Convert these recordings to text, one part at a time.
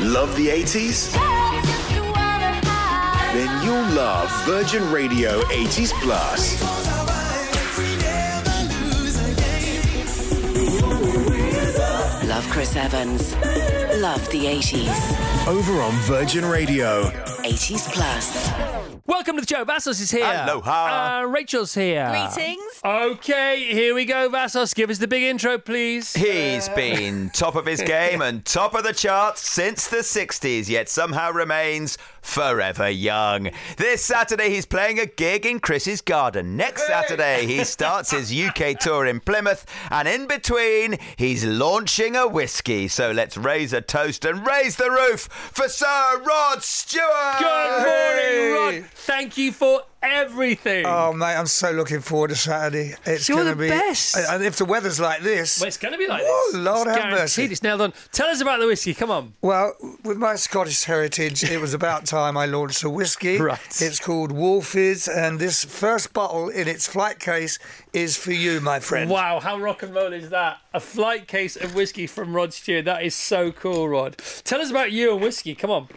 Love the 80s? Then you'll love Virgin Radio 80s Plus. Love Chris Evans. Love the 80s. Over on Virgin Radio. 80s Plus. Welcome to the show. Vassos is here. Aloha. Uh, Rachel's here. Greetings. Okay, here we go, Vassos. Give us the big intro, please. He's been top of his game and top of the charts since the 60s, yet somehow remains forever young. This Saturday, he's playing a gig in Chris's garden. Next Saturday, he starts his UK tour in Plymouth, and in between, he's launching a whiskey. So let's raise a toast and raise the roof for Sir Rod Stewart. Good morning, Rod. Thank you for everything. Oh mate, I'm so looking forward to Saturday. It's You're going to the be best. And if the weather's like this, well, it's going to be like Whoa, this. Lord it's have mercy. guaranteed. It's nailed on. Tell us about the whiskey. Come on. well, with my Scottish heritage, it was about time I launched a whiskey. Right. It's called Wolfies, and this first bottle in its flight case is for you, my friend. Wow, how rock and roll is that? A flight case of whiskey from Rod Stewart. That is so cool, Rod. Tell us about you and whiskey. Come on.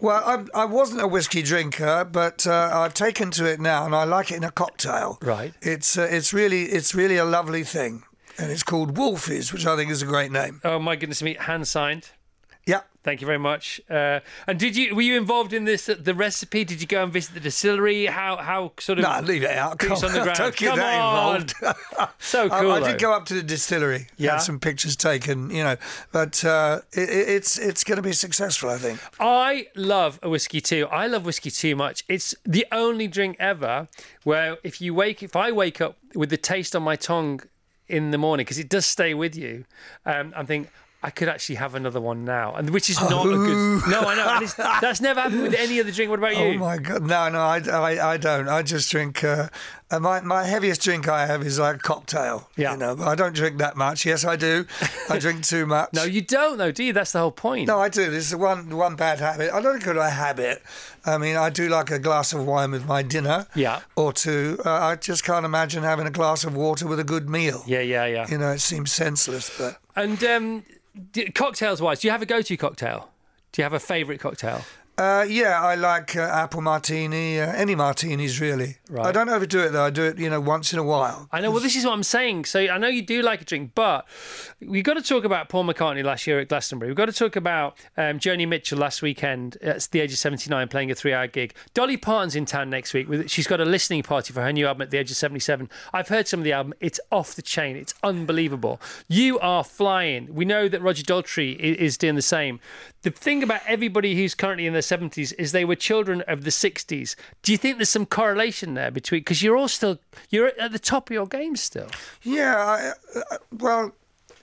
Well, I'm, I wasn't a whiskey drinker, but uh, I've taken to it now, and I like it in a cocktail. Right. It's uh, it's really it's really a lovely thing, and it's called Wolfies, which I think is a great name. Oh my goodness me, hand signed. Thank you very much. Uh, and did you were you involved in this the recipe? Did you go and visit the distillery? How how sort of No, leave it out. boots on the ground? Come that on. involved. So I- cool. I, though. did go up to the distillery, Yeah. had some pictures taken, you know, but uh, it, it- it's it's going to be successful, I think. I love a whiskey too. I love whiskey too much. It's the only drink ever where if you wake, if I wake up with the taste on my tongue in the morning, because it does stay with you, um, I'm thinking. I could actually have another one now, and which is not a good. No, I know. that's never happened with any other drink. What about you? Oh my god, no, no, I, I, I don't. I just drink. Uh, uh, my my heaviest drink I have is like a cocktail. Yeah. you know, but I don't drink that much. Yes, I do. I drink too much. No, you don't, though, do you? That's the whole point. No, I do. This is one one bad habit. I don't call it a habit. I mean, I do like a glass of wine with my dinner. Yeah. Or two. Uh, I just can't imagine having a glass of water with a good meal. Yeah, yeah, yeah. You know, it seems senseless, but And um, cocktails wise, do you have a go-to cocktail? Do you have a favourite cocktail? Uh, yeah, I like uh, apple martini. Uh, any martinis, really. I don't overdo it though. I do it, you know, once in a while. I know. Well, this is what I'm saying. So I know you do like a drink, but we've got to talk about Paul McCartney last year at Glastonbury. We've got to talk about um, Joni Mitchell last weekend at the age of 79 playing a three-hour gig. Dolly Parton's in town next week. With, she's got a listening party for her new album at the age of 77. I've heard some of the album. It's off the chain. It's unbelievable. You are flying. We know that Roger Daltrey i- is doing the same. The thing about everybody who's currently in their 70s is they were children of the 60s. Do you think there's some correlation there between because you're all still you're at the top of your game still? Yeah, I, uh, well,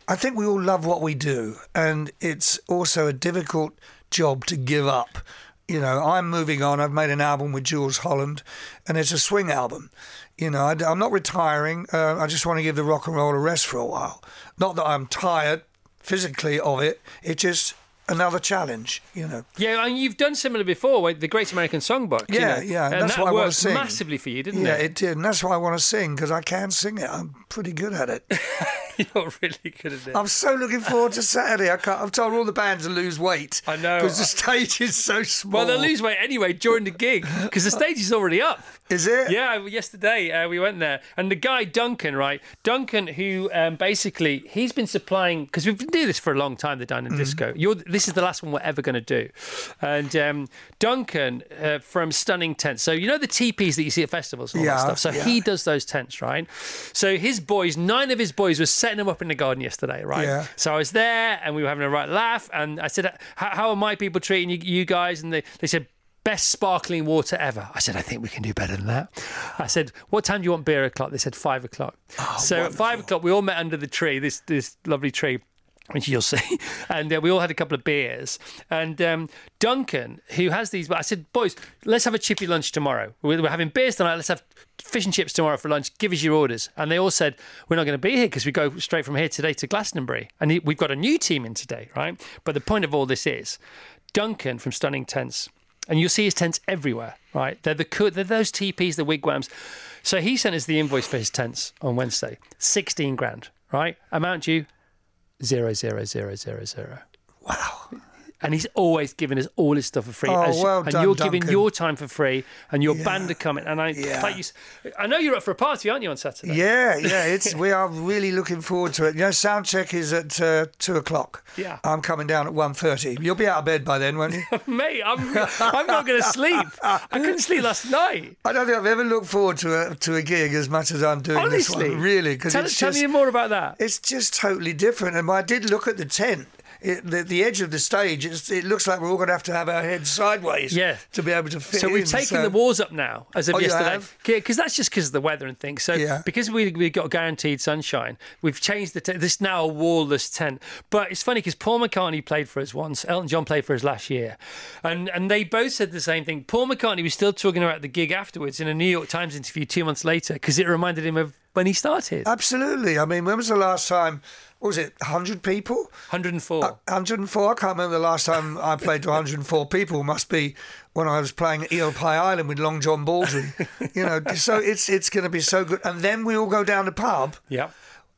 I think we all love what we do, and it's also a difficult job to give up. You know, I'm moving on. I've made an album with Jools Holland, and it's a swing album. You know, I, am not retiring. Uh, I just want to give the rock and roll a rest for a while. Not that I'm tired physically of it. It just another challenge. You know. Yeah, and you've done similar before with the Great American Songbook. you Yeah, know, yeah, and that's that what I wanna worked sing. massively for you, didn't yeah, it? Yeah, it did, and that's why I want to sing because I can sing it. I'm pretty good at it. You're really good at it. I'm so looking forward to Saturday. I can't, I've told all the bands to lose weight. I know. because the stage is so small. well, they'll lose weight anyway during the gig because the stage is already up. Is it? Yeah, yesterday uh, we went there, and the guy Duncan, right? Duncan, who um, basically he's been supplying because we've been doing this for a long time. The Dine and Disco. You're, this is the last one we're ever going to do, and um, Duncan uh, from Stunning Tents. So you know the teepees that you see at festivals and all Yeah, that stuff. So yeah. he does those tents, right? So his boys, nine of his boys, were setting them up in the garden yesterday, right? Yeah. So I was there, and we were having a right laugh, and I said, "How, are my people treating you, you guys?" And they, they said. Best sparkling water ever. I said, I think we can do better than that. I said, What time do you want beer o'clock? They said five o'clock. Oh, so at five o'clock, we all met under the tree, this this lovely tree. Which you'll see. And uh, we all had a couple of beers. And um, Duncan, who has these, I said, boys, let's have a chippy lunch tomorrow. We're, we're having beers tonight. Let's have fish and chips tomorrow for lunch. Give us your orders. And they all said, we're not going to be here because we go straight from here today to Glastonbury. And we've got a new team in today, right? But the point of all this is Duncan from Stunning Tents. And you'll see his tents everywhere, right? They're the they're those teepees, the wigwams. So he sent us the invoice for his tents on Wednesday, sixteen grand, right? Amount due zero zero zero zero zero. Wow. And he's always giving us all his stuff for free. Oh, As- well and done, you're giving Duncan. your time for free, and your Yeah. band are coming. And I, Yeah. like you, I know you're up for a party, aren't you, on Saturday? Yeah, yeah, it's we are really looking forward to it. You know, sound check is at uh, two o'clock. Yeah. I'm coming down at 1.30. You'll be out of bed by then, won't you? Mate, I'm, I'm not going to sleep. I couldn't sleep last night. I don't think I've ever looked forward to a to a gig as much as I'm doing this one. Really, because tell, it's tell just me more about that. it's just totally different. And I did look at the tent. It, the, the edge of the stage, it's, it looks like we're all going to have to have our heads sideways Yeah. to be able to fit So we've in, taken so- the walls up now as of Oh, yesterday, because that's just because of the weather and things. So Yeah. because we we got guaranteed sunshine, we've changed the tent. This is now a wallless tent. But it's funny because Paul McCartney played for us once, Elton John played for us last year, and and they both said the same thing. Paul McCartney was still talking about the gig afterwards in a New York Times interview two months later because it reminded him of when he started. Absolutely. I mean, when was the last time? What was it? 100 people? 104. 104. Uh, I can't remember the last time I played to 104 people. Must be when I was playing at Eel Pie Island with Long John Baldry. you know, so it's it's going to be so good. And then we all go down the pub. yeah.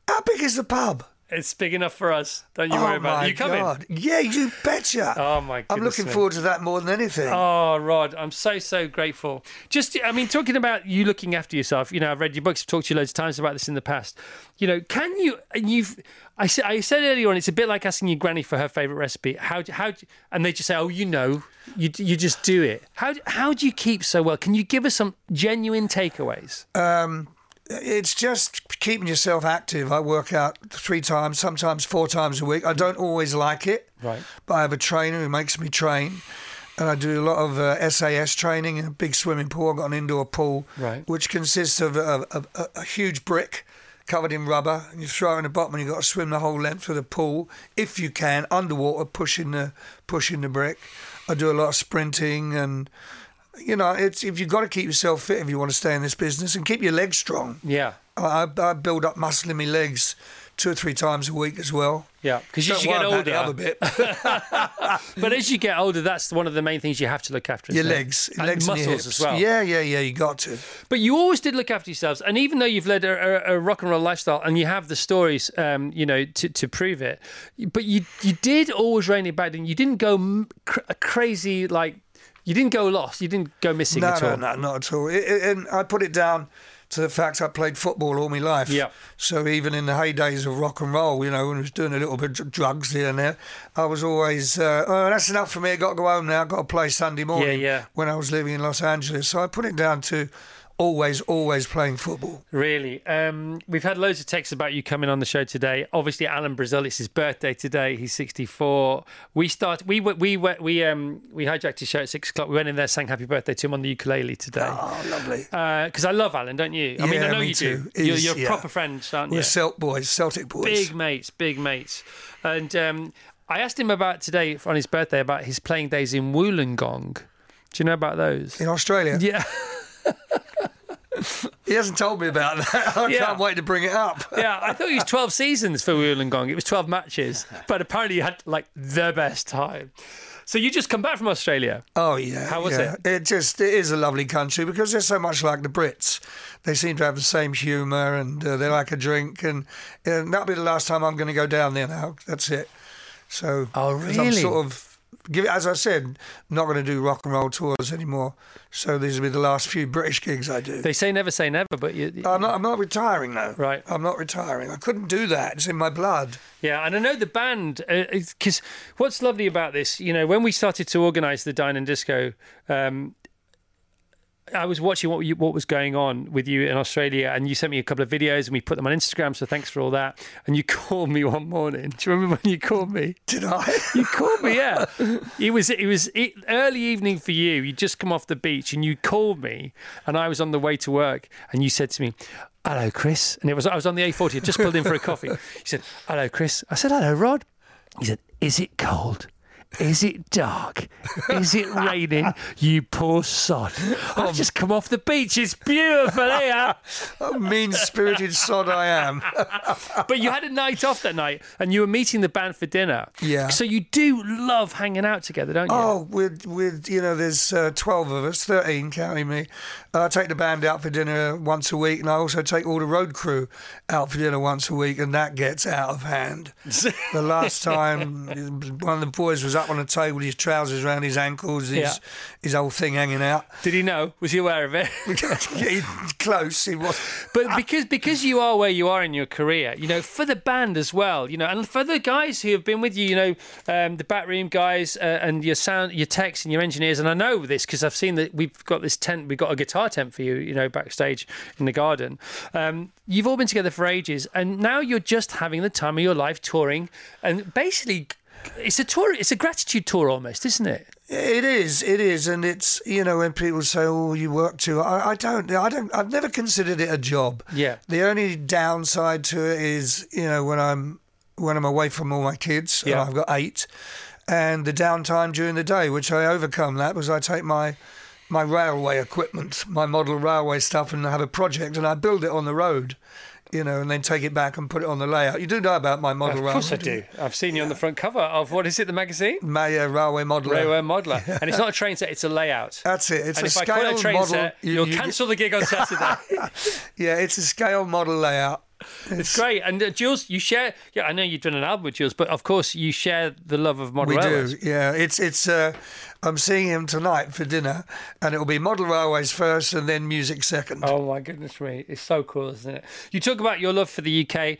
How big is the pub? It's big enough for us. Don't you oh worry about it. You coming? in. God. Yeah, you betcha. Oh, my God. I'm looking me. forward to that more than anything. Oh, Rod, I'm so, so grateful. Just, I mean, talking about you looking after yourself, you know, I've read your books, I've talked to you loads of times about this in the past. You know, can you, and you've, I said, I said earlier on, it's a bit like asking your granny for her favourite recipe. How, do- how, do- and they just say, oh, you know, you, you just do it. How, how do you keep so well? Can you give us some genuine takeaways? Um, it's just keeping yourself active. I work out three times, sometimes four times a week. I don't always like it, Right. But I have a trainer who makes me train, and I do a lot of uh, SAS training in a big swimming pool. I've got an indoor pool, Right. which consists of a, a, a, a huge brick covered in rubber, and you throw it in the bottom, and you've got to swim the whole length of the pool if you can, underwater, pushing the pushing the brick. I do a lot of sprinting and. You know, it's if you've got to keep yourself fit if you want to stay in this business and keep your legs strong. Yeah. I, I build up muscle in my legs two or three times a week as well. Yeah, because you Don't should get older. other bit. But as you get older, that's one of the main things you have to look after. your legs, legs and muscles your hips. as well. Yeah, yeah, yeah. You got to. But you always did look after yourselves, and even though you've led a, a, a rock and roll lifestyle, and you have the stories, um, you know, to, to prove it, but you you did always rein it back, and you didn't go m- cr- crazy like you didn't go lost, you didn't go missing No, at no, all. no, no, not at all. It, it- and I put it down to the fact I played football all my life. Yeah. So even in the heydays of rock and roll, you know, when I was doing a little bit of drugs here and there, I was always, uh, oh, that's enough for me. I've got to go home now. I've got to play Sunday morning. yeah, yeah. When I was living in Los Angeles. So I put it down to always, always playing football. Really, um, we've had loads of texts about you coming on the show today. Obviously, Alan Brazil, it's his birthday today. He's sixty-four. We start. We we went- we um we hijacked his show at six o'clock. We went in there, sang happy birthday to him on the ukulele today. Oh, lovely. Because I love Alan, don't you? I mean, I know me you do. too. You're, He's- you're yeah. proper friends, aren't you? We're Celt boys, Celtic boys. big mates, big mates. And um, I asked him about today on his birthday about his playing days in Wollongong. Do you know about those? in Australia. Yeah, He hasn't told me about that. I Yeah. can't wait to bring it up. yeah. I thought it was twelve seasons for Wollongong. It was twelve matches, but apparently you had like the best time. So you just come back from Australia. Oh yeah. How was yeah. it? It just it is a lovely country because they're so much like the Brits. They seem to have the same humour and uh, they like a drink and, and that'll be the last time I'm going to go down there now. That's it. So Oh, 'cause I'm sort of give as I said, not going to do rock and roll tours anymore. So these will be the last few British gigs I do. They say never say never, but you, I'm not. I'm not retiring though. Right. I'm not retiring. I couldn't do that. It's in my blood. Yeah, and I know the band because what's lovely about this, you know, when we started to organise the Dine and Disco, um, I was watching what you, what was going on with you in Australia, and you sent me a couple of videos, and we put them on Instagram. So thanks for all that. And you called me one morning. Do you remember when you called me? Did I? You called me, yeah. It was it was early evening for you. You just come off the beach, and you called me, and I was on the way to work, and you said to me. Hello, Chris. And it was I was on the A40. I just pulled in for a coffee. He said, "Hello, Chris." I said, "Hello, Rod." He said, "Is it cold?" Is it dark? Is it raining? You poor sod. I've just come off the beach. It's beautiful here. A mean spirited sod I am. But you had a night off that night and you were meeting the band for dinner. Yeah. So you do love hanging out together, don't you? Oh, with with you know, there's uh, twelve of us, thirteen counting me. I take the band out for dinner once a week, and I also take all the road crew out for dinner once a week, and that gets out of hand. the last time, one of the boys was up on the table, with his trousers around his ankles, his Yeah. his whole thing hanging out. Did he know? Was he aware of it? He- Close, he was. But because because you are where you are in your career, you know, for the band as well, you know, and for the guys who have been with you, you know, um, the backroom guys uh, and your sound, your techs and your engineers, and I know this because I've seen that we've got this tent, we've got a guitar tent for you, you know, backstage in the garden. Um, you've all been together for ages, and now you're just having the time of your life touring, and basically. It's a tour. It's a gratitude tour, almost, isn't it? It is, it is, and it's you know when people say, "Oh, you work too," I, I don't, I don't, I've never considered it a job. Yeah. The only downside to it is you know when I'm when I'm away from all my kids, and Yeah. I've got eight, and the downtime during the day, which I overcome that was I take my my railway equipment, my model railway stuff, and I have a project, and I build it on the road. You know, and then take it back and put it on the layout. You do know about my model Of railway? course I do. I've seen you on the front cover of what is it, the magazine? Uh, railway model. Railway Modeler. And it's not a train set, it's a layout. That's it. It's and a if I call it a train model. set, you- you'll you- cancel the gig on Saturday. Yeah, it's a scale model layout. It's great. And uh, Jools, you share. Yeah, I know you've done an album with Jools, but of course you share the love of model We railways. do, yeah. It's it's. Uh, I'm seeing him tonight for dinner, and it will be model railways first, and then music second. Oh my goodness me, it's so cool, isn't it? You talk about your love for the UK.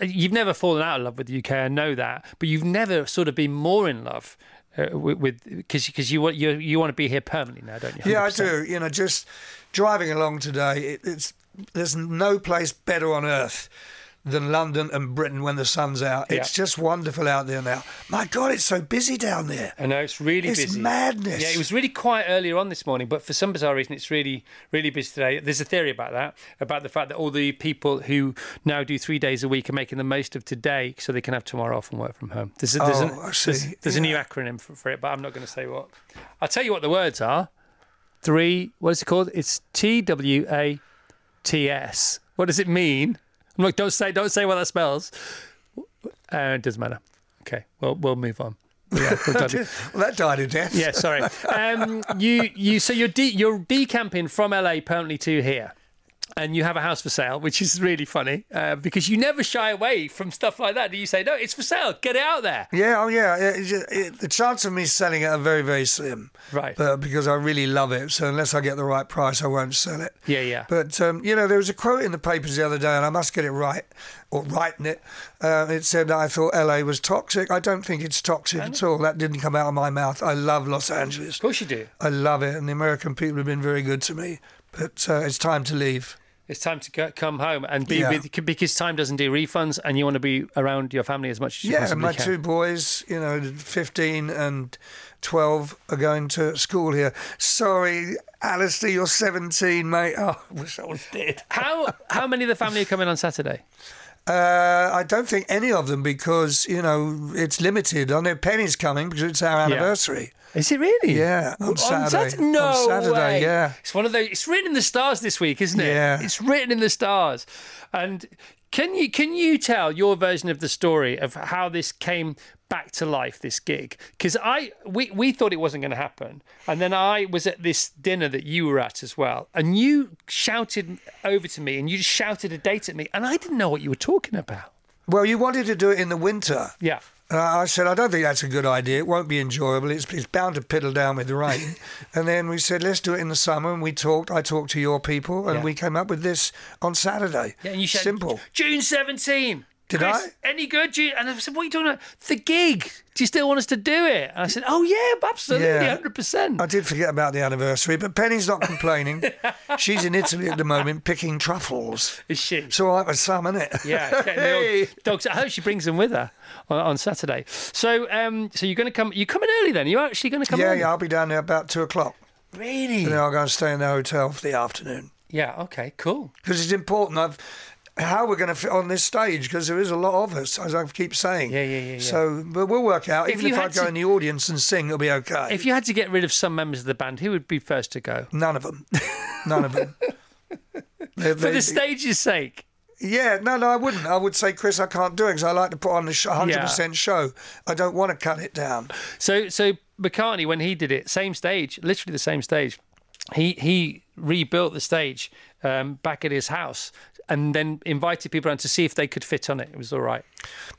You've never fallen out of love with the UK, I know that, but you've never sort of been more in love uh, with because because you want you you want to be here permanently now, don't you? yeah, I do. You know, just driving along today, it, it's there's no place better on earth than London and Britain when the sun's out. It's just wonderful out there now. My God, it's so busy down there. I know it's really It's busy. It's madness. Yeah, it was really quiet earlier on this morning, but for some bizarre reason, it's really, really busy today. There's a theory about that, about the fact that all the people who now do three days a week are making the most of today, so they can have tomorrow off and work from home. There's a, there's, Oh, an- I see. there's, there's a new acronym for, for it, but I'm not going to say what. I'll tell you what the words are. Three. What is it called? It's T W A T S. What does it mean? I'm like, don't say, don't say what that spells. Uh, it doesn't matter. Okay, well, we'll move on. Yeah, we've got it. well, that died a death. Yeah, sorry. Um, you you so you're de- you're decamping from LA permanently to here, and you have a house for sale, which is really funny uh, because you never shy away from stuff like that. Do you say no? It's for sale. Get it out there. Yeah, oh yeah. It, it, it, the chance of me selling it are very, very slim. Right. But because I really love it, so unless I get the right price, I won't sell it. Yeah, yeah. But um, you know, there was a quote in the papers the other day, and I must get it right or writing it. Uh, it said that I thought LA was toxic. I don't think it's toxic at all. That didn't come out of my mouth. I love Los Angeles. Of course you do. I love it, and the American people have been very good to me. But uh, it's time to leave. It's time to come home and be Yeah. with because time doesn't do refunds, and you want to be around your family as much as you Yeah, possibly my can. two boys, you know, 15 and 12, are going to school here. Sorry, Alistair, you're 17, mate. Oh, I wish I was dead. How how many of the family are coming on Saturday? Uh, I don't think any of them because, you know, it's limited. I know Penny's coming because it's our anniversary. Is it really? Yeah, on Saturday. Sat- no On Saturday, way. yeah. It's one of those. It's written in the stars this week, isn't it? Yeah. It's written in the stars. And can you can you tell your version of the story of how this came back to life? This gig, because I we we thought it wasn't going to happen, and then I was at this dinner that you were at as well, and you shouted over to me, and you just shouted a date at me, and I didn't know what you were talking about. Well, you wanted to do it in the winter. Yeah. And I said, I don't think that's a good idea. It won't be enjoyable. It's, it's bound to piddle down with the rain. and then we said, let's do it in the summer. And we talked. I talked to your people, and Yeah. we came up with this on Saturday. Yeah, and you said Simple. June 17. Did Chris, I? Any good? June? And I said, what are you about? The gig. Do you still want us to do it? And I said, oh, yeah, absolutely, Yeah. 100%. I did forget about the anniversary, but Penny's not complaining. She's in Italy at the moment picking truffles. Is she? It's all right with some, isn't it? Yeah, old dogs. I hope she brings them with her on, on Saturday. So, um, so you're going to come? You coming early then? You're actually going to come? yeah, early? yeah, I'll be down there about two o'clock. Really? And then I'll go and stay in the hotel for the afternoon. Yeah. Okay. Cool. Because it's important. I've how we're going to fit on this stage because there is a lot of us, as I keep saying. Yeah, yeah, yeah, yeah. So, but we'll work out. If Even if I go to- in the audience and sing, it'll be okay. If you had to get rid of some members of the band, who would be first to go? None of them. None of them. For the stage's sake. Yeah, no, no, I wouldn't. I would say, Chris, I can't do it because I like to put on the 100% show. I don't want to cut it down. So so McCartney when he did it, same stage, literally the same stage. He he rebuilt the stage um, back at his house and then invited people around to see if they could fit on it. It was all right.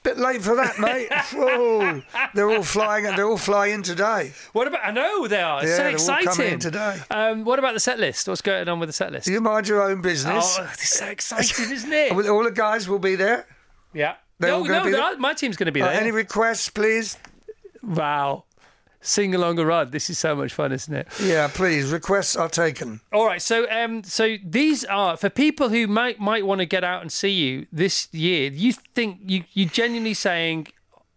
Bit late for that, mate. Whoa, they're all flying. They're all flying today. What about? I know they are. It's Yeah, so they're all coming in today. Um, what about the set list? What's going on with the set list? You mind your own business. Oh, it's so exciting, isn't it? All the guys will be there. Yeah. They're no, no, be there there? are- my team's going to be Uh, there. any requests, please? wow. Sing along a run. This is so much fun, isn't it? Yeah, please. Requests are taken. All right, so um, so these are for people who might might want to get out and see you this year. You think you you genuinely saying,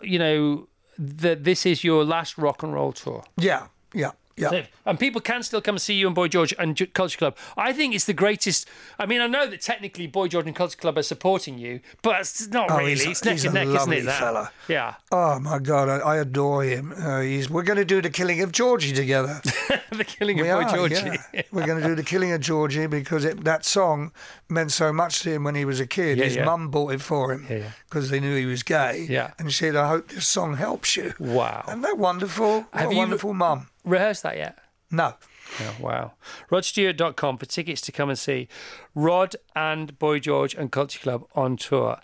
you know, that this is your last rock and roll tour, Yeah, yeah, yeah. and people can still come and see you and Boy George and Culture Club. I think it's the greatest. I mean, I know that technically Boy George and Culture Club are supporting you, but it's not Oh, really. a- it's neck and neck, isn't it? That? fella. Yeah, Oh my God, I, I adore him. Uh, he's. We're going to do the killing of Georgie together. the killing of Boy are, Georgie. yeah. We're going to do the killing of Georgie because it, that song meant so much to him when he was a kid. Yeah, His yeah. mum bought it for him because they knew he was gay. Yeah. and she said, "I hope this song helps you." Wow. Isn't that wonderful? What Have a you- wonderful mum. Rehearsed that yet? No. Oh, wow. RodStewart.com for tickets to come and see Rod and Boy George and Culture Club on tour.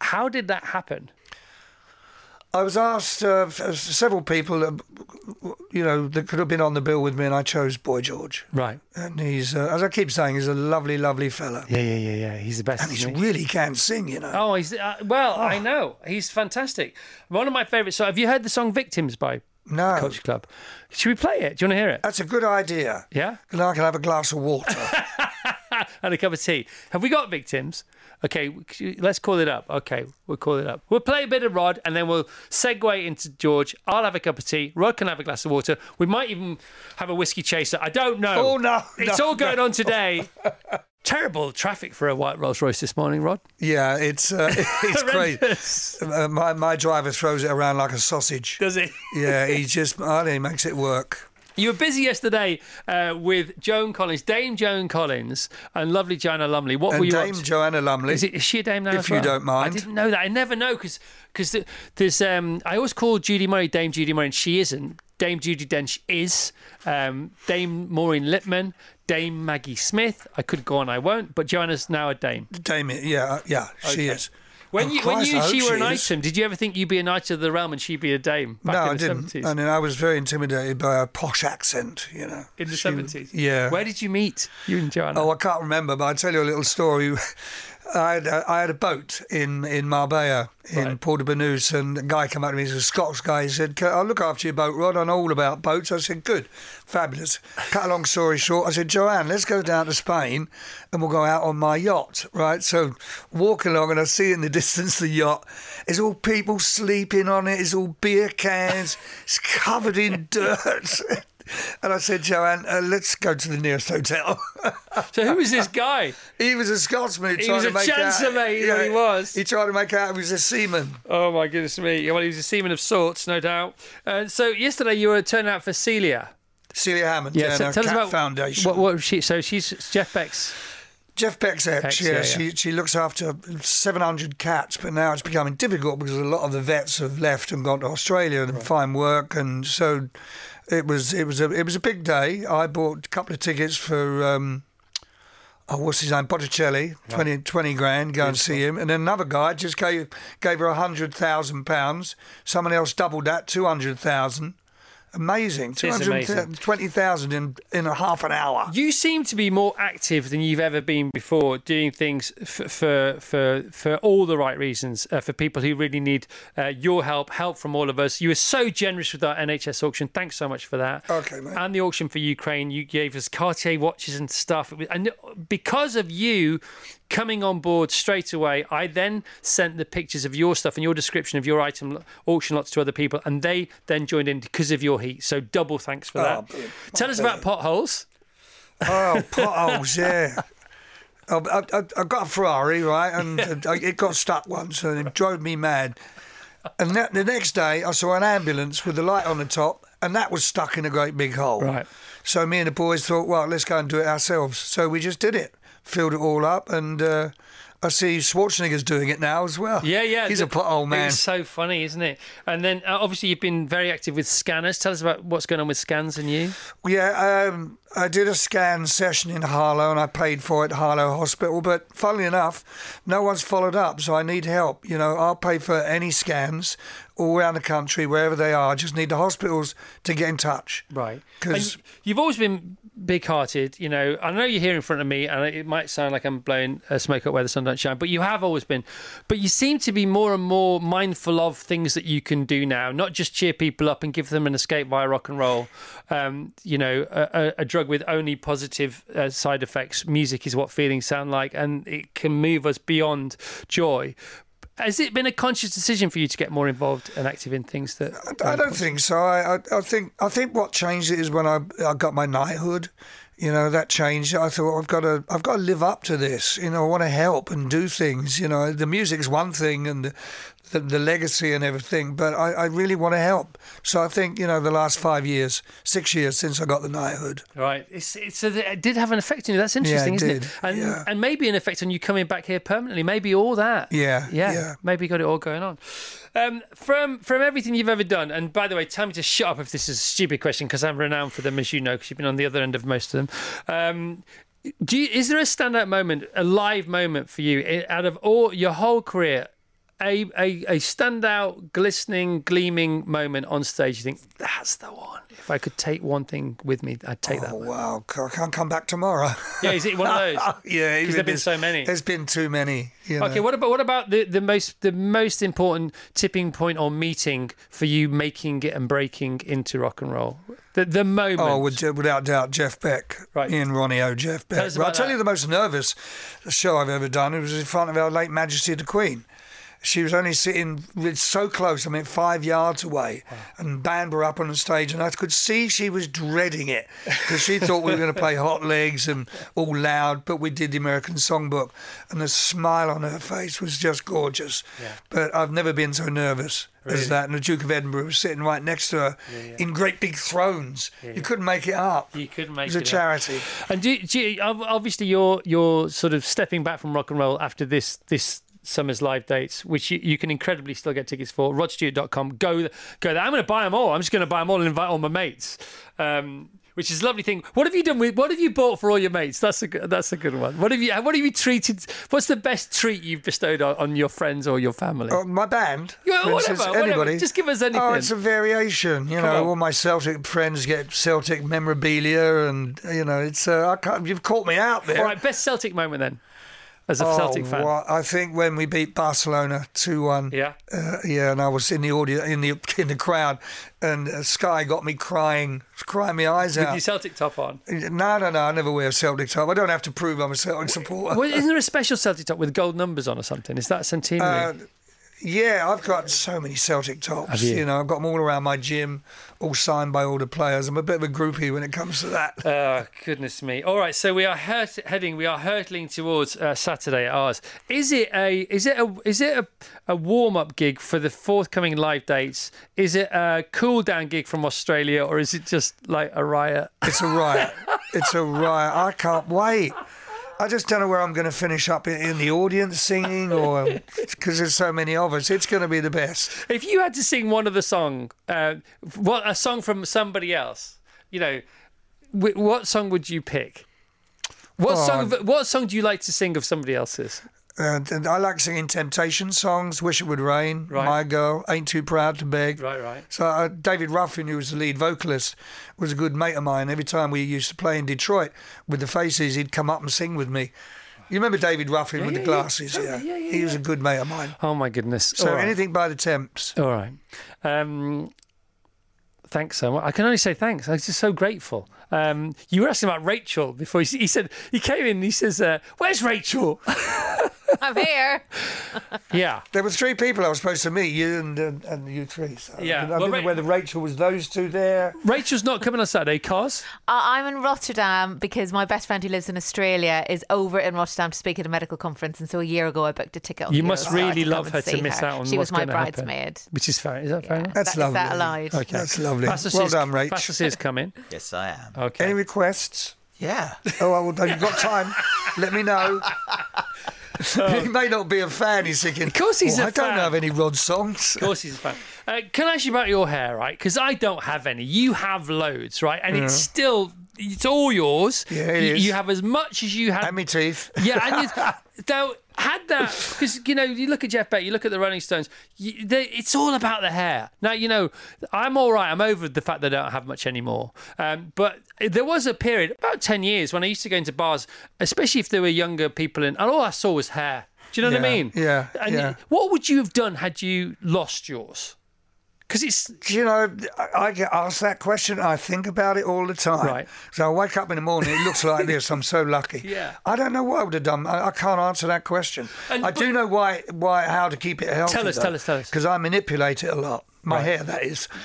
How did that happen? I was asked uh, several people, uh, you know, that could have been on the bill with me, and I chose Boy George. Right. And he's, uh, as I keep saying, he's a lovely, lovely fella. Yeah, yeah, yeah, yeah. He's the best. And he really can sing, you know. Oh, he's uh, well. I know he's fantastic. One of my favourite. So, have you heard the song "Victims" by no, Culture Club? Should we play it? Do you want to hear it? that's a good idea. Yeah. And I can have a glass of water. and a cup of tea. Have we got victims? Okay, let's call it up. Okay, we'll call it up. We'll play a bit of Rod and then we'll segue into George. I'll have a cup of tea. Rod can have a glass of water. We might even have a whiskey chaser. I don't know. Oh, no, It's no, all going no. on today. Terrible traffic for a white Rolls Royce this morning, Rod. yeah, it's uh, it's great. Uh, my my driver throws it around like a sausage. Does it? Yeah, he just he makes it work. You were busy yesterday uh, with Joan Collins, Dame Joan Collins, and lovely Joanna Lumley. What were And you up Dame? Joanna Lumley. Is, it, is she a dame now? If you well? don't mind. I didn't know that. I never know because because there's um I always call Judy Murray Dame Judy Murray and she isn't. Dame Judi Dench is. Um, Dame Maureen Lipman. Dame Maggie Smith. I could go on. I won't. But Joanna's now a dame. Dame, yeah, yeah, she Okay. is. When Oh, you when you she were an is. item, did you ever think you'd be a knight of the realm and she'd be a dame back no, in I didn't. seventies? I mean, I was very intimidated by her posh accent. You know, In the seventies. Yeah. Where did you meet you and Joanna? Oh, I can't remember, but I'll tell you a little story. I had a, I had a boat in, in Marbella, in Right. Port de Banus, and a guy came up to me, he's a Scots guy, he said, "I'll look after your boat, Rod, I know all about boats. I said, good, fabulous. Cut a long story short, I said, Joanne, let's go down to Spain and we'll go out on my yacht, right? So walk along and I see in the distance the yacht. It's all people sleeping on it, it's all beer cans, it's covered in dirt. And I said, Joanne, uh, let's go to the nearest hotel. so who was this guy? He was a Scotsman. He was a make chancer, mate, what he was. He tried to make out he was a seaman. Oh my goodness me! Well, he was a seaman of sorts, no doubt. Uh, so yesterday you were turning out for Celia. Celia Hammond, Yeah, yeah, so tell us Cat about Foundation. What, what she? So she's Jeff Beck's. Jeff Beck's ex, Ex, yeah, yeah, yeah. She, she looks after 700 cats, but now it's becoming difficult because a lot of the vets have left and gone to Australia and find work, and so it was it was a it was a big day. I bought a couple of tickets for. Um, Oh, what's his name? Botticelli, 20, 20 grand, go and see him. And then another guy just gave gave her a hundred thousand pounds. Someone else doubled that, two hundred thousand. Amazing, two hundred twenty thousand in in a half an hour. You seem to be more active than you've ever been before, doing things for for for, for all the right reasons uh, for people who really need uh, your help, help from all of us. You were so generous with our NHS auction. Thanks so much for that. Okay, mate. And the auction for Ukraine, you gave us Cartier watches and stuff. And because of you coming on board straight away, I then sent the pictures of your stuff and your description of your item auction lots to other people, and they then joined in because of your heat. So double thanks for Oh, that. brilliant. Tell us about potholes. Oh, potholes, yeah. I, I, I got a Ferrari, right, and it got stuck once, and it drove me mad. And that, the next day, I saw an ambulance with the light on the top, and that was stuck in a great big hole. Right. So me and the boys thought, well, let's go and do it ourselves. So we just did it, filled it all up, and uh, I see Schwarzenegger's doing it now as well. Yeah, yeah. He's a th- pothole man. It's so funny, isn't it? And then uh, obviously you've been very active with scanners. Tell us about what's going on with scans and you. Yeah, um, I did a scan session in Harlow and I paid for it at Harlow Hospital, but funnily enough, no one's followed up, so I need help. You know, I'll pay for any scans all around the country, wherever they are. I just need the hospitals to get in touch. Right. Because you've always been big hearted. You know, I know you're here in front of me, and it might sound like I'm blowing smoke up where the sun don't shine, but you have always been. But you seem to be more and more mindful of things that you can do now, not just cheer people up and give them an escape via rock and roll. Um, you know, a, a, a drug with only positive uh, side effects. Music is what feelings sound like, and it can move us beyond joy. Has it been a conscious decision for you to get more involved and active in things that? I don't think so. I, I, I think I think what changed it is when I, I got my knighthood. You know that changed. I thought I've got to I've got to live up to this. You know I want to help and do things. You know the music's one thing and the the, the legacy and everything, but I, I really want to help. So I think you know the last five years, six years since I got the knighthood. Right. It's, it's it did have an effect on you. That's interesting, it isn't did, it? And yeah. and maybe an effect on you coming back here permanently. Maybe all that. Yeah, Yeah. yeah. Maybe you got it all going on. Um, from from everything you've ever done, and by the way, tell me to shut up if this is a stupid question because I'm renowned for them, as you know, because you've been on the other end of most of them. Um, do you, is there a standout moment, a live moment for you out of all your whole career? A, a, a standout, glistening, gleaming moment on stage. You think that's the one. If I could take one thing with me, I'd take that. Oh one. wow! I can't come back tomorrow. Yeah, is it one of those? yeah, Because there've been so many. There's been too many. You Okay, know. what about what about the, the most the most important tipping point or meeting for you making it and breaking into rock and roll? The the oh, moment. Oh, with, without doubt, Jeff Beck. Right. Ian Ronnie O. Jeff Beck. Tell us But I'll tell that. you the most nervous show I've ever done. It was in front of Our Late Majesty the Queen. She was only sitting with so close, I mean, five yards away, and band were up on the stage, and I could see she was dreading it because she thought we were going to play Hot Legs and all loud, but we did the American Songbook, and the smile on her face was just gorgeous. But I've never been so nervous as that. And the Duke of Edinburgh was sitting right next to her in great big thrones. You couldn't make it up. You couldn't make It It was a it up. charity. And do, do obviously you're you're sort of stepping back from rock and roll after this this summer's live dates, which you, you can incredibly still get tickets for. RodStewart.com. Go go there. I'm going to buy them all. I'm just going to buy them all and invite all my mates. Um, which is a lovely thing. What have you done with? What have you bought for all your mates? That's a good, that's a good one. What have you What have you treated? What's the best treat you've bestowed on, on your friends or your family? Oh, my band. Yeah, whatever, instance, whatever. Anybody. Just give us anything. Oh, it's a variation. You Come know, on. all my Celtic friends get Celtic memorabilia, and you know, it's. Uh, I can't, you've caught me out there. all right, best Celtic moment then, as a Oh, Celtic fan. wha- I think when we beat Barcelona two one. Yeah. Uh, yeah, and I was in the audio in the in the crowd, and uh, Sky got me crying, crying my eyes With out. your Celtic top on. No, no, no. I never wear a Celtic top. I don't have to prove I'm a Celtic supporter. Well, isn't there a special Celtic top with gold numbers on or something? Is that centenary? Uh, Yeah, I've got so many Celtic tops. Have you? know, I've got them all around my gym, all signed by all the players. I'm a bit of a groupie when it comes to that. Oh goodness me! All right, so we are hurt, heading, we are hurtling towards uh, Saturday at ours. Is it a is it a is it a, a warm up gig for the forthcoming live dates? Is it a cool down gig from Australia, or is it just like a riot? It's a riot. it's a riot. I can't wait. I just don't know where I'm going to finish up in, in the audience singing, or because there's so many of us. It's going to be the best. If you had to sing one of the song, uh, what a song from somebody else, you know, what song would you pick? What Oh, song? What song do you like to sing of somebody else's? And, and I like singing Temptation songs. Wish it would rain. Right. My girl. Ain't too proud to beg. Right, right. So uh, David Ruffin, who was the lead vocalist, was a good mate of mine. Every time we used to play in Detroit with the Faces, he'd come up and sing with me. You remember David Ruffin with yeah, the yeah. glasses? Totally, yeah, yeah, he was a good mate of mine. Oh my goodness! So All right. anything by the Temps. All right. Um, thanks so much. I can only say thanks. I'm just so grateful. Um, you were asking about Rachel before. He, he said he came in. and He says, uh, "Where's Rachel?" I'm here. Yeah. There were three people I was supposed to meet, you and and, and you three. So Yeah, I didn't well, know Ra- whether Rachel was those two there. Rachel's not coming on Saturday, cause Uh, I'm in Rotterdam because my best friend who lives in Australia is over in Rotterdam to speak at a medical conference, and so a year ago I booked a ticket. on you the must Eurostar really to love her to miss her. out on She what's was my gonna happen. bridesmaid. Which is fair. Is that fair? enough? That's That- is that lovely. allowed? Okay. That's lovely. Pastor well Sis- done, Rach. Pastor Sis coming. Yes, I am. Okay. Any requests? Yeah. Oh, well, you've got time. Let me know. he may not be a fan. He's thinking. Of course he's oh, a I don't have any Rod songs. Of course he's a fan. Uh, can I ask you about your hair, right? Because I don't have any. You have loads, right? And it's still, it's all yours. Yeah, it you, is. you have as much as you had. And me teeth. Yeah, and you, though had that because you know you look at Jeff Beck, you look at the Rolling Stones. You, they, it's all about the hair. Now you know I'm all right. I'm over the fact that I don't have much anymore. Um, but there was a period about ten years when I used to go into bars, especially if there were younger people in, and all I saw was hair. Do you know what I mean? yeah, And yeah. what would you have done had you lost yours? Because it's you know, I, get asked that question. I think about it all the time. Right. So I wake up in the morning, it looks like this. I'm so lucky. Yeah. I don't know what I would have done. I, I can't answer that question. And- I do know why, why, how to keep it healthy. Tell us, tell us, tell us. Because I manipulate it a lot. My hair, that is.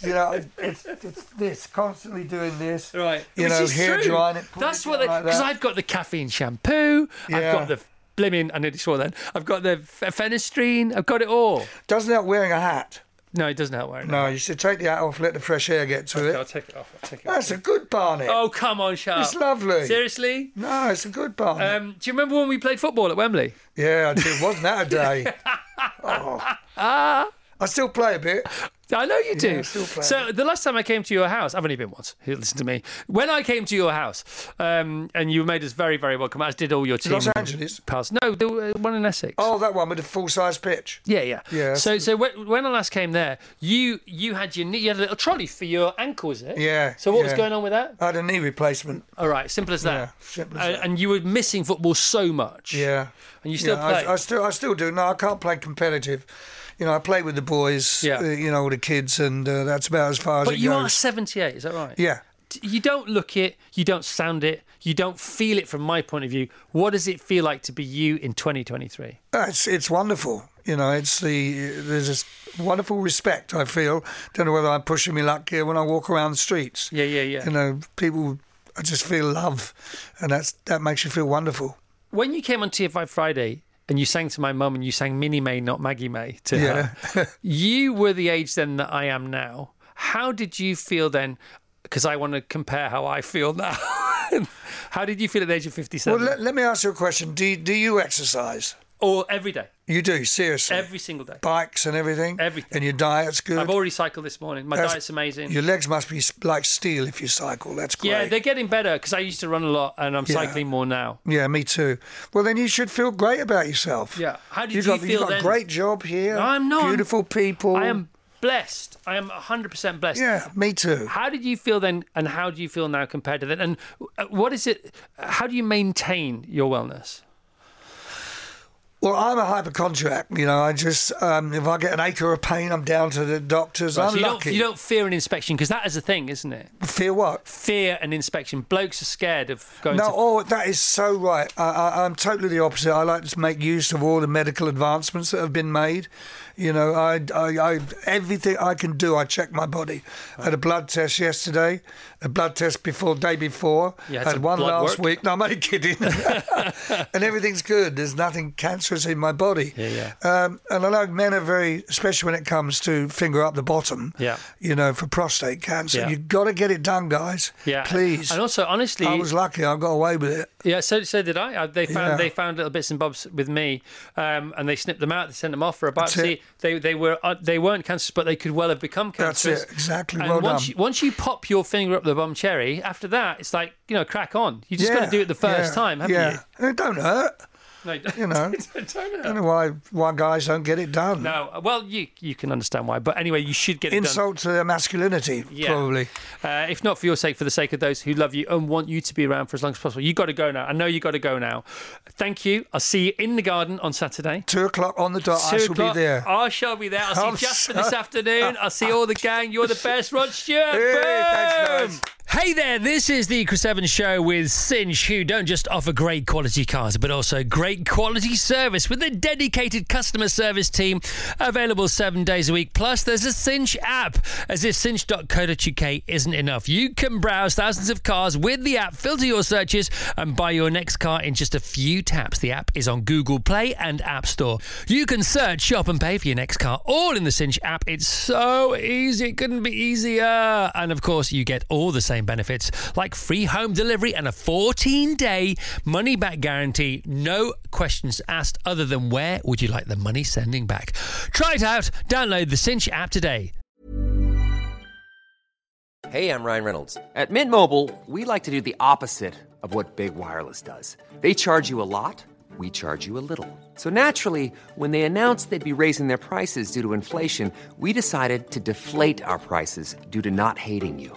you know, it's, it's this, constantly doing this. Right. You Which know, hair true. drying it. That's it what they. like Because that. I've got the caffeine shampoo. I've Yeah. got the blimmin'. I nearly swore then. I've got the f- fenestrine. I've got it all. Doesn't help wearing a hat. No, it doesn't help wearing it. No, you should take the hat off, let the fresh air get to Okay, I'll take it off. I'll take it That's off. a good barnet. Oh come on, shut It's lovely. Seriously? No, it's a good barnet. Um, do you remember when we played football at Wembley? Yeah, I did. Wasn't that a day? Oh. I still play a bit. I know you do. Play. so the last time I came to your house, I've only been once. Listen to me. When I came to your house, um, and you made us very, very welcome, as did all your team. Los Angeles? Pals. No, the uh, one in Essex. Oh, that one with the full size pitch. Yeah, yeah, Yeah, So, so when, when I last came there, you you had your knee, you had a little trolley for your ankle, is it? Yeah, So what was going on with that? I had a knee replacement. All right, simple as that. Yeah, simple as Uh, that. And you were missing football so much. Yeah. And you still yeah, play. I, I still, I still do. No, I can't play competitive. You know, I play with the boys. Yeah. uh, you know, the kids, and uh, that's about as far as but it you goes. are 78, is that right? Yeah. You don't look it, you don't sound it, you don't feel it from my point of view. What does it feel like to be you in 2023? Uh, It's it's wonderful. You know, it's the there's this wonderful respect I feel. Don't know whether I'm pushing me luck here when I walk around the streets. Yeah, yeah, yeah. You know, people. I just feel love, and that's that makes you feel wonderful. When you came on TFI Friday and you sang to my mum and you sang Minnie May, not Maggie May, to Yeah. her, you were the age then that I am now. How did you feel then? Because I want to compare how I feel now. how did you feel at the age of 57? Well, let, let me ask you a question. Do do you exercise? or every day, You do seriously. every single day. bikes and everything. Everything. And your diet's good. I've already cycled this morning. My That's- diet's amazing. Your legs must be like steel if you cycle. That's great. Yeah, they're getting better because I used to run a lot and I'm Yeah. cycling more now. Yeah, me too. Well, then you should feel great about yourself. Yeah. How did you've you got, feel You've got then? a great job here. No, I'm not. Beautiful people. I am blessed. I am 100% blessed. Yeah, me too. How did you feel then and how do you feel now compared to then? And uh, what is it, how do you maintain your wellness? Well, I'm a hypochondriac. You know, I just um, if I get an ache or a pain, I'm down to the doctors. Right, I'm so you lucky. don't, you don't fear an inspection because that is a thing, isn't it? fear what? Fear an inspection. Blokes are scared of going No, to. oh, that is so right. I, I, I'm totally the opposite. I like to make use of all the medical advancements that have been made. You know, I, I, I everything I can do, I check my body. I had a blood test yesterday, a blood test before day before. Yeah, had I had one last work? week. No, I'm only kidding. and everything's good. There's nothing cancerous in my body. Yeah, Um, and I know men are very, especially when it comes to finger up the bottom. Yeah. You know, for prostate cancer, Yeah. you've got to get it done, guys. Yeah. Please. And also, honestly, I was lucky. I got away with it. Yeah, so so did I. Uh, They found Yeah. they found little bits and bobs with me, um, and they snipped them out. They sent them off for a biopsy. They they were uh, they weren't cancerous, but they could well have become cancerous. That's it, exactly. And Well once done. You, once you pop your finger up the bum cherry, after that, it's like you know, crack on. You just got to do it the first yeah, time, haven't yeah. you? And it don't hurt. No, You know. don't I don't know why why guys don't get it done. No, well, you you can understand why, but anyway, you should get it done. Insult to their masculinity, Yeah. probably. Uh, if not for your sake, for the sake of those who love you and want you to be around for as long as possible, you got to go now. I know you got to go now. Thank you. I'll see you in the garden on Saturday. Two o'clock on the dot. I shall o'clock. be there. I shall be there. I'll see I'm Jasper so- this afternoon. I'll see all the gang. You're the best, Rod Stewart. Hey, thanks, guys. Hey there, this is the Chris Evans Show with Cinch, who don't just offer great quality cars, but also great quality service with a dedicated customer service team available seven days a week. Plus, there's a Cinch app. As if cinch.co.uk isn't enough, you can browse thousands of cars with the app, filter your searches, and buy your next car in just a few taps. The app is on Google Play and App Store. You can search, shop, and pay for your next car all in the Cinch app. It's so easy, it couldn't be easier. And of course, you get all the same benefits like free home delivery and a 14 day money back guarantee. No questions asked other than where would you like the money sending back. Try it out. Download the Cinch app today. Hey, I'm Ryan Reynolds. At Mint Mobile, we like to do the opposite of what Big Wireless does. They charge you a lot, we charge you a little. So naturally, when they announced they'd be raising their prices due to inflation, we decided to deflate our prices due to not hating you.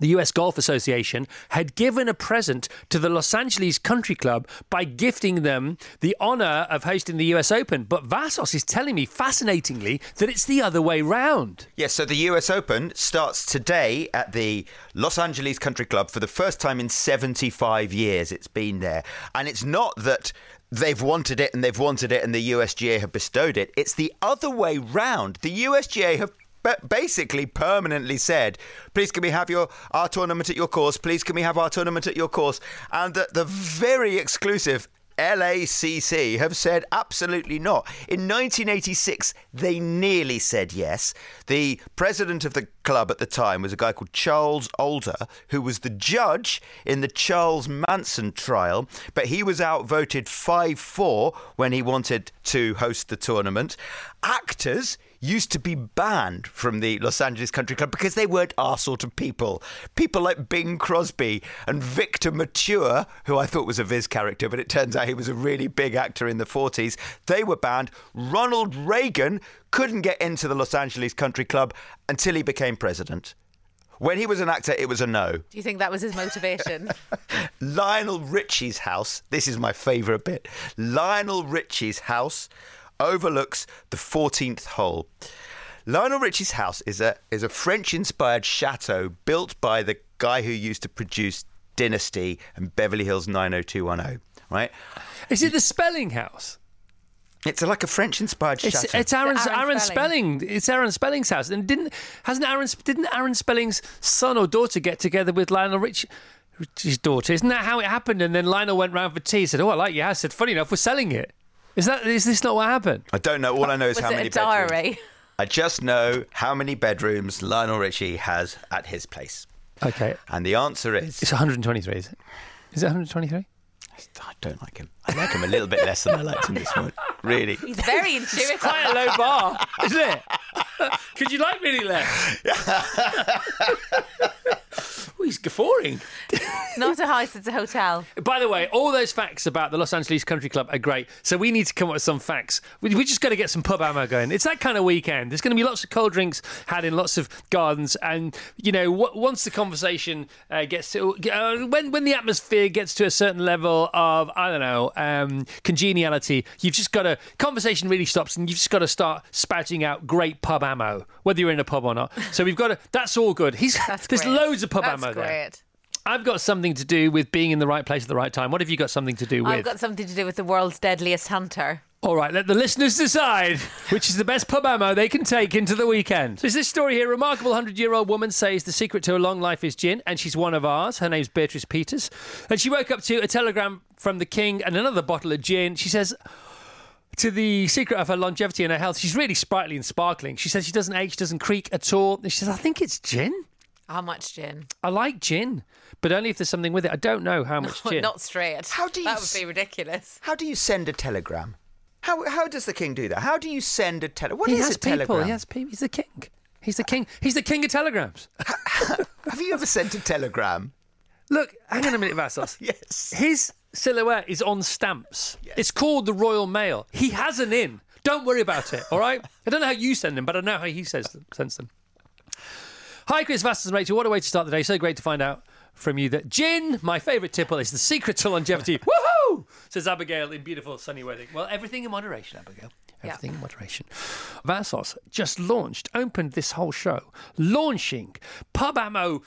the US Golf Association, had given a present to the Los Angeles Country Club by gifting them the honour of hosting the US Open. But Vassos is telling me, fascinatingly, that it's the other way round. Yes, so the US Open starts today at the Los Angeles Country Club for the first time in 75 years. It's been there. And it's not that they've wanted it and they've wanted it and the USGA have bestowed it. It's the other way round. The USGA have basically permanently said, please can we have your our tournament at your course? Please can we have our tournament at your course? And the, the very exclusive LACC have said absolutely not. In 1986, they nearly said yes. The president of the club at the time was a guy called Charles Older, who was the judge in the Charles Manson trial, but he was outvoted 5 4 when he wanted to host the tournament. Actors used to be banned from the Los Angeles Country Club because they weren't our sort of people. People like Bing Crosby and Victor Mature, who I thought was a Viz character, but it turns out he was a really big actor in the 40s, they were banned. Ronald Reagan couldn't get into the Los Angeles Country Club until he became president. When he was an actor, it was a no. Do you think that was his motivation? Lionel Richie's house, this is my favourite bit. Lionel Richie's house overlooks the 14th hole. Lionel Richie's house is a is a French-inspired chateau built by the guy who used to produce Dynasty and Beverly Hills 90210, right? Is it the Spelling House? It's like a French-inspired chateau. it's Aaron, Aaron Aaron Spelling. Spelling. It's Aaron Spelling's house. And didn't hasn't Aaron didn't Aaron Spelling's son or daughter get together with Lionel Rich? His daughter. Isn't that how it happened? And then Lionel went round for tea. Said, "Oh, I like your house." Said, "Funny enough, we're selling it." Is that is this not what happened? I don't know. All I know is was how it many a diary? bedrooms. I just know how many bedrooms Lionel Richie has at his place. Okay, And the answer is it's 123. Is it? Is it 123? I don't like him. I like him a little bit less than I liked him this morning. Really. He's very intuitive. Quite a low bar, isn't it? Could you like really less? oh, he's guffawing. Not a house, it's a hotel. By the way, all those facts about the Los Angeles Country Club are great. So we need to come up with some facts. We, we just got to get some pub ammo going. It's that kind of weekend. There's going to be lots of cold drinks had in lots of gardens, and you know, w- once the conversation uh, gets to uh, when when the atmosphere gets to a certain level of I don't know um, congeniality, you've just got to conversation really stops, and you've just got to start spouting out great pub ammo, whether you're in a pub or not. So we've got to. That's all good. He's That's there's great. loads of pub That's ammo there. I've got something to do with being in the right place at the right time. What have you got something to do with? I've got something to do with the world's deadliest hunter. All right, let the listeners decide which is the best pub ammo they can take into the weekend. There's this story here. Remarkable 100 year old woman says the secret to a long life is gin, and she's one of ours. Her name's Beatrice Peters. And she woke up to a telegram from the king and another bottle of gin. She says, to the secret of her longevity and her health, she's really sprightly and sparkling. She says she doesn't age, doesn't creak at all. And she says, I think it's gin. How much gin? I like gin, but only if there's something with it. I don't know how much gin. Not straight. How do you That would be ridiculous. How do you send a telegram? How how does the king do that? How do you send a tele? What he is has a people. telegram? He has people. He's the king. He's the king. He's the king of telegrams. Have you ever sent a telegram? Look, hang on a minute, Vassos. Yes. His silhouette is on stamps. It's called the Royal Mail. He has an in. Don't worry about it, all right? I don't know how you send them, but I know how he says them, sends them. Hi, Chris Vassos and Rachel. What a way to start the day. So great to find out from you that gin, my favourite tipple, is the secret to longevity. Woohoo! Says Abigail in beautiful sunny weather. Well, everything in moderation, Abigail. Yeah. Everything in moderation. Vassos just launched, opened this whole show, launching pub ammo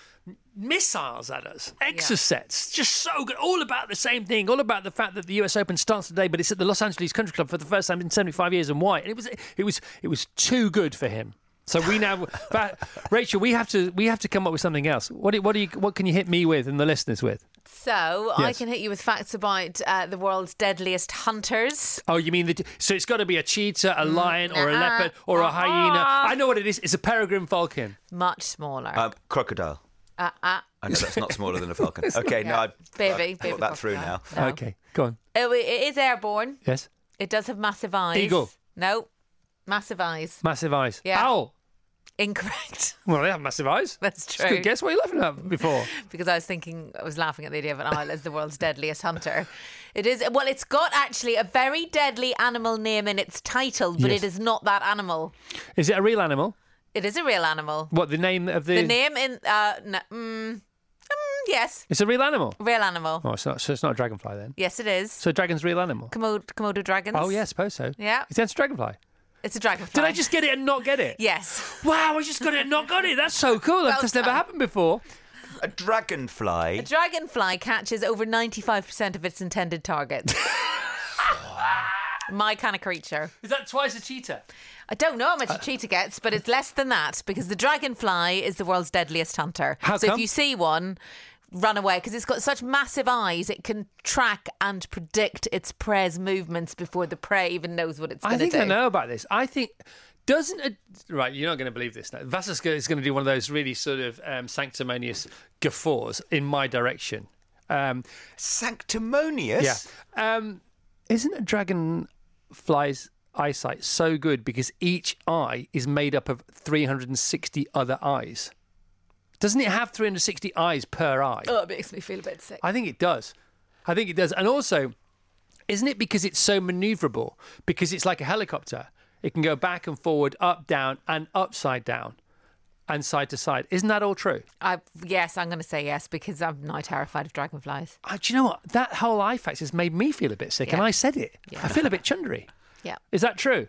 missiles at us, exocets, just so good. All about the same thing. All about the fact that the U.S. Open starts today, but it's at the Los Angeles Country Club for the first time in 75 years, and why? And it was, it was, it was too good for him. So we now, but Rachel, we have to, we have to come up with something else. What, do, what do you, what can you hit me with and the listeners with? So I can hit you with facts about uh, the world's deadliest hunters. Oh, you mean the? So it's got to be a cheetah, a lion, or a uh-uh, leopard, or a hyena. I know what it is. It's a peregrine falcon. Much smaller. Um, crocodile. uh, uh, I know that's not smaller than a falcon. Okay, no, I, Baby, I baby thought that through now. No. Okay, go on. it, it is airborne. Yes, It does have massive eyes. Eagle. No, massive eyes. massive eyes. Yeah. Owl. Incorrect. Well, they have massive eyes. That's true. good guess. What are you laughing at before? because I was thinking, I was laughing at the idea of an owl as the world's deadliest hunter. It is, well, it's got actually a very deadly animal name in its title, but Yes. it is not that animal. Is it a real animal? It is a real animal. What the name of the? The name in, uh, no, mm, mm, yes, It's a real animal. real animal. Oh, it's not. So it's not a dragonfly then. Yes, it is. So a dragon's a real animal. Komodo, Komodo dragons. Oh yeah, I suppose so. Yeah. Is that a dragonfly? It's a dragonfly. Did I just get it and not get it? Yes. Wow, I just got it and not got it. That's so cool. Well That's never done. happened before. A dragonfly. A dragonfly catches over 95% of its intended targets. My kind of creature. Is that twice a cheetah? I don't know how Uh, much a cheetah gets, but it's less than that because the dragonfly is the world's deadliest hunter. How so come? if you see one, run away because it's got such massive eyes, it can track and predict its prey's movements before the prey even knows what it's I going to think do. I know about this. I think doesn't a right? You're not going to believe this. Now. Vassos is going to do one of those really sort of um, sanctimonious guffaws in my direction. Um, Sanctimonious. yeah. Um, isn't a dragonfly's eyesight so good because each eye is made up of 360 other eyes? Doesn't it have 360 eyes per eye? Oh, it makes me feel a bit sick. I think it does. I think it does. And also, isn't it because it's so maneuverable? Because it's like a helicopter. It can go back and forward, up, down, and upside down, and side to side. Isn't that all true? I, yes, I'm going to say yes because I'm now terrified of dragonflies. Uh, do you know what? That whole eye fact has made me feel a bit sick, and I said it. Yeah. I feel a bit chundery. Yeah. Is that true?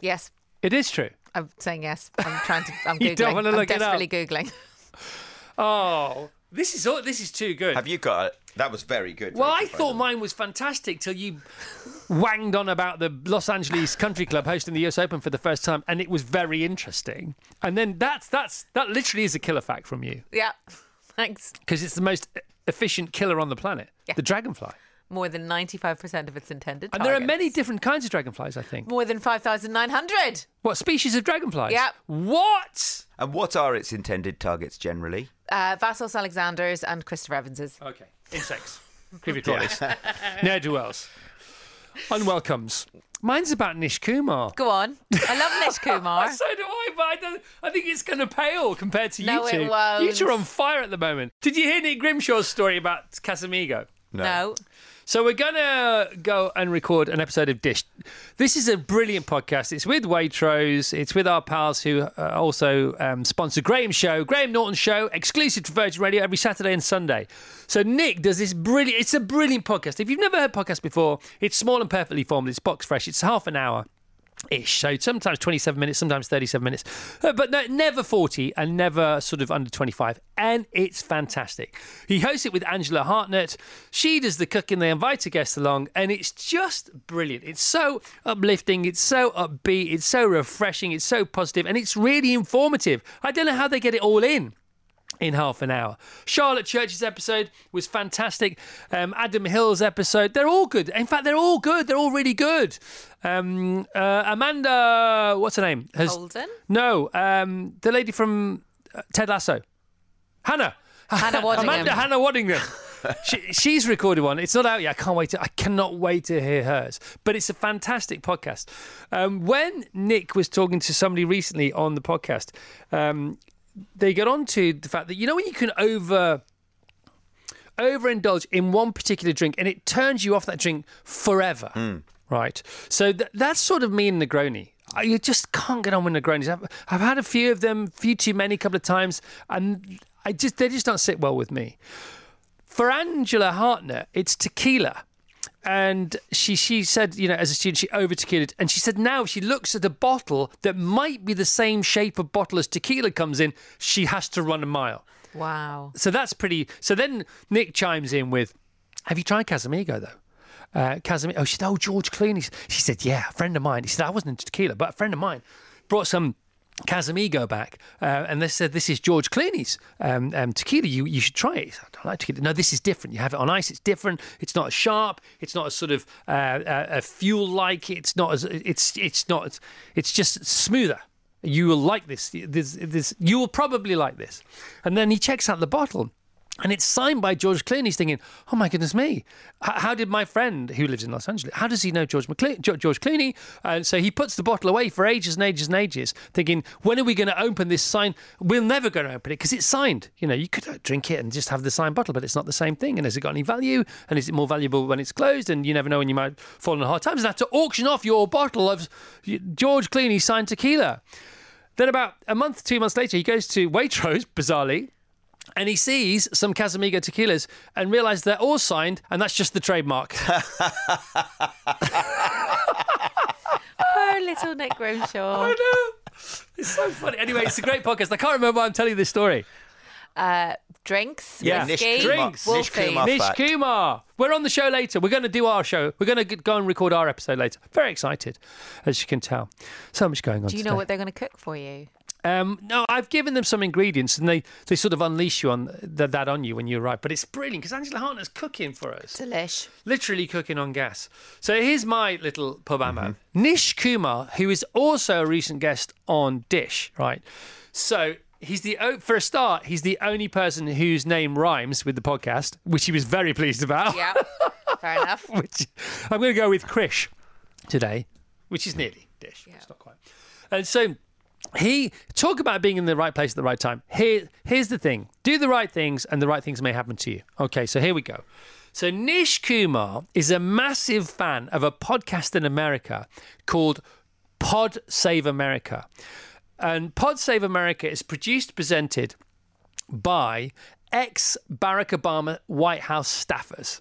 Yes. It is true. I'm saying yes. I'm trying to. I'm You don't wanna I'm look it up. desperately googling. Oh, this is this is too good. Have you got it? That was very good. Well, I thought the way. mine was fantastic till you wanged on about the Los Angeles Country Club hosting the US Open for the first time, and it was very interesting. And then that's that's that literally is a killer fact from you Yeah. Thanks. because it's the most efficient killer on the planet, Yeah. the dragonfly. More than 95% of its intended targets. And there are many different kinds of dragonflies. I think. More than 5,900. What species of dragonflies? Yep. What? And what are its intended targets generally? Uh, Vassos Alexander's and Christopher Evans's. Okay. Insects. Creepy crawlies. Ne'er do wells. Unwelcomes. Mine's about Nish Kumar. Go on. I love Nish Kumar. So do I, but I, don't, I think it's going to pale compared to No, you it won't. You two are on fire at the moment. Did you hear Nick Grimshaw's story about Casamigo? no. So we're going to go and record an episode of Dish. This is a brilliant podcast. It's with Waitrose. It's with our pals who uh, also um, sponsor Graham's show, Graham Norton's show, exclusive to Virgin Radio every Saturday and Sunday. So Nick does this brilliant. It's a brilliant podcast. If you've never heard podcast before, it's small and perfectly formed. It's box fresh. It's half an hour. Ish, so sometimes 27 minutes, sometimes 37 minutes, Uh, but no, never 40 and never sort of under 25. And it's fantastic. He hosts it with Angela Hartnett. She does the cooking, they invite a guest along, and it's just brilliant. It's so uplifting, it's so upbeat, it's so refreshing, it's so positive, and it's really informative. I don't know how they get it all in in half an hour. Charlotte Church's episode was fantastic. Um, Adam Hills' episode, they're all good. In fact, they're all good. They're all really good. Um, uh, Amanda, what's her name? Has, Holden? No, um, the lady from uh, Ted Lasso. Hannah. Hannah Waddingham. Amanda Hannah Waddingham. she, she's recorded one. It's not out yet. I can't wait. To, I cannot wait to hear hers. But it's a fantastic podcast. Um, when Nick was talking to somebody recently on the podcast, um, they get on to the fact that you know when you can over overindulge in one particular drink and it turns you off that drink forever. Hmm. right? So th- that's sort of me and Negroni. I- You just can't get on with Negronis. I've, I've had a few of them, few too many, a couple of times, and I just they just don't sit well with me. For Angela Hartnett, it's tequila. And she she said, you know, as a student, she over tequila, and she said now if she looks at a bottle that might be the same shape of bottle as tequila comes in, she has to run a mile. Wow. So that's pretty. So then Nick chimes in with, "Have you tried Casamigo though?" Uh, Casamigo. Oh, she said, "Oh, George Clooney." She said, "Yeah, a friend of mine." He said, "I wasn't into tequila, but a friend of mine brought some." Casamigo back, uh, and they said this is George Clooney's um, um, tequila. You you should try it. I don't like tequila. No, this is different. You have it on ice. It's different. It's not as sharp. It's not as sort of uh, uh, a fuel like. It's not as it's it's not. It's just smoother. You will like this. This, this. You will probably like this. And then he checks out the bottle. And it's signed by George Clooney. He's thinking, "Oh my goodness me! How did my friend who lives in Los Angeles? How does he know George McCle- George Clooney?" And so he puts the bottle away for ages and ages and ages, thinking, "When are we going to open this sign? We're never going to open it because it's signed. You know, you could uh, drink it and just have the signed bottle, but it's not the same thing. And has it got any value? And is it more valuable when it's closed? And you never know when you might fall in hard times and have to auction off your bottle of George Clooney signed tequila." Then about a month, two months later, he goes to Waitrose, bizarrely, and he sees some Casamigo tequilas and realizes they're all signed, and that's just the trademark. Poor little Nick Grimshaw. I know. It's so funny. Anyway, it's a great podcast. I can't remember why I'm telling you this story. Uh, drinks, Yeah. Nish whiskey, Kumar- Drinks. Nish Kumar Nish. Kumar. We're on the show later. We're going to do our show. We're going to go and record our episode later. Very excited, as you can tell. So much going on. Do you know what they're going to cook for you? Um, no, I've given them some ingredients, and they, they sort of unleash you on th- that on you when you arrive. But it's brilliant because Angela Hartnett's cooking for us, Delish. literally cooking on gas. So here's my little pub ammo. Nish Kumar, who is also a recent guest on Dish, right? So he's the o- for a start, he's the only person whose name rhymes with the podcast, which he was very pleased about. Yeah. Fair enough. which I'm going to go with Krish today, which is nearly dish. It's not quite. And so he talk about being in the right place at the right time. Here, here's the thing: do the right things, and the right things may happen to you. Okay, so here we go. So Nish Kumar is a massive fan of a podcast in America called Pod Save America. And Pod Save America is produced, presented by ex Barack Obama White House staffers.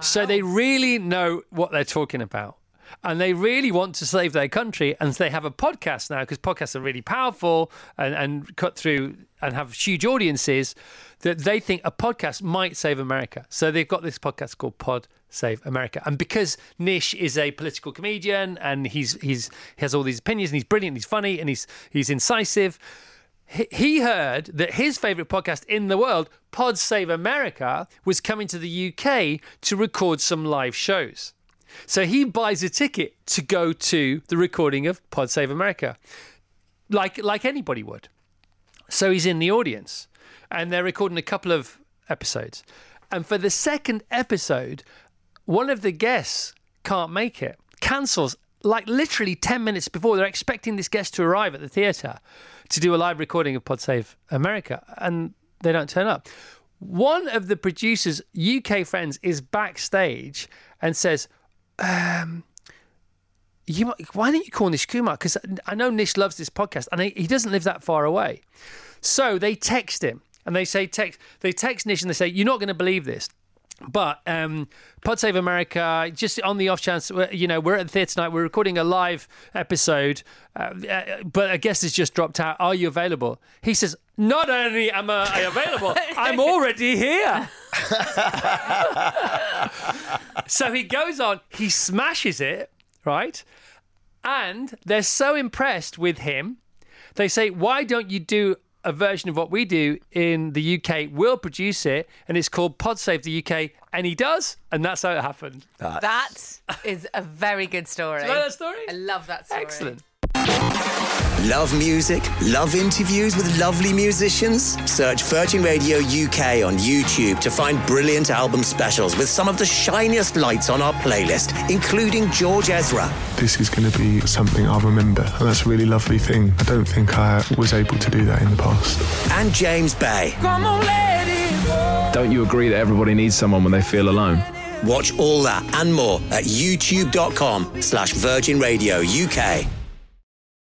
So they really know what they're talking about. And they really want to save their country. And they have a podcast now because podcasts are really powerful and, and cut through and have huge audiences that they think a podcast might save America. So they've got this podcast called Pod Save America. And because Nish is a political comedian and he's he's he has all these opinions and he's brilliant, he's funny and he's he's incisive he- he heard that his favourite podcast in the world, Pod Save America, was coming to the UK to record some live shows. So he buys a ticket to go to the recording of Pod Save America, like like anybody would. So he's in the audience, and they're recording a couple of episodes. And for the second episode, one of the guests can't make it, cancels like literally 10 minutes before. They're expecting this guest to arrive at the theatre to do a live recording of Pod Save America, and they don't turn up. One of the producers' UK friends is backstage and says, um, you, might- why don't you call Nish Kumar? Because I know Nish loves this podcast and he, doesn't live that far away. So they text him and they say, text, they text Nish and they say, you're not going to believe this. But um, Pod Save America, just on the off chance, uh, you know, we're at the theatre tonight. We're recording a live episode, uh, uh, but a guest has just dropped out. Are you available? He says, "Not only am I available, I'm already here." so he goes on. He smashes it, right? And they're so impressed with him, they say, "Why don't you do a version of what we do in the UK? We'll produce it, and it's called Pod Save the UK." And he does, and that's how it happened. That is a very good story. Do you like that story? I love that story. Excellent. Love music? Love interviews with lovely musicians? Search Virgin Radio UK on YouTube to find brilliant album specials with some of the shiniest lights on our playlist, including George Ezra. This is going to be something I'll remember, and that's a really lovely thing. I don't think I was able to do that in the past. And James Bay. Don't you agree that everybody needs someone when they feel alone? Watch all that and more at youtube.com slash Virgin Radio UK.